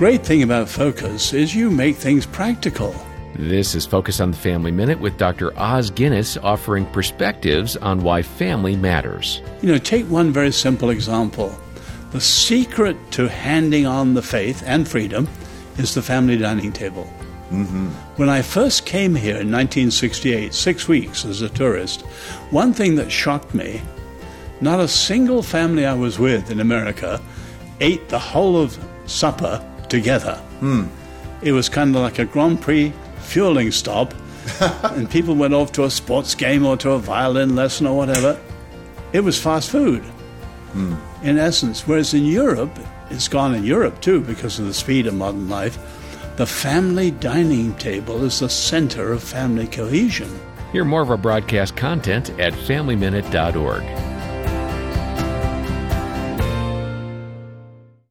great thing about Focus is you make things practical. This is Focus on the Family Minute with Dr. Os Guinness offering perspectives on why family matters. You know, take one very simple example. The secret to handing on the faith and freedom is the family dining table. Mm-hmm. When I first came here in 1968, six weeks as a tourist, one thing that shocked me not a single family I was with in America ate the whole of supper together. Mm. It was kind of like a Grand Prix fueling stop, and people went off to a sports game or to a violin lesson or whatever. It was fast food, mm. in essence. Whereas in Europe, it's gone in Europe too because of the speed of modern life. The family dining table is the center of family cohesion. Hear more of our broadcast content at FamilyMinute.org.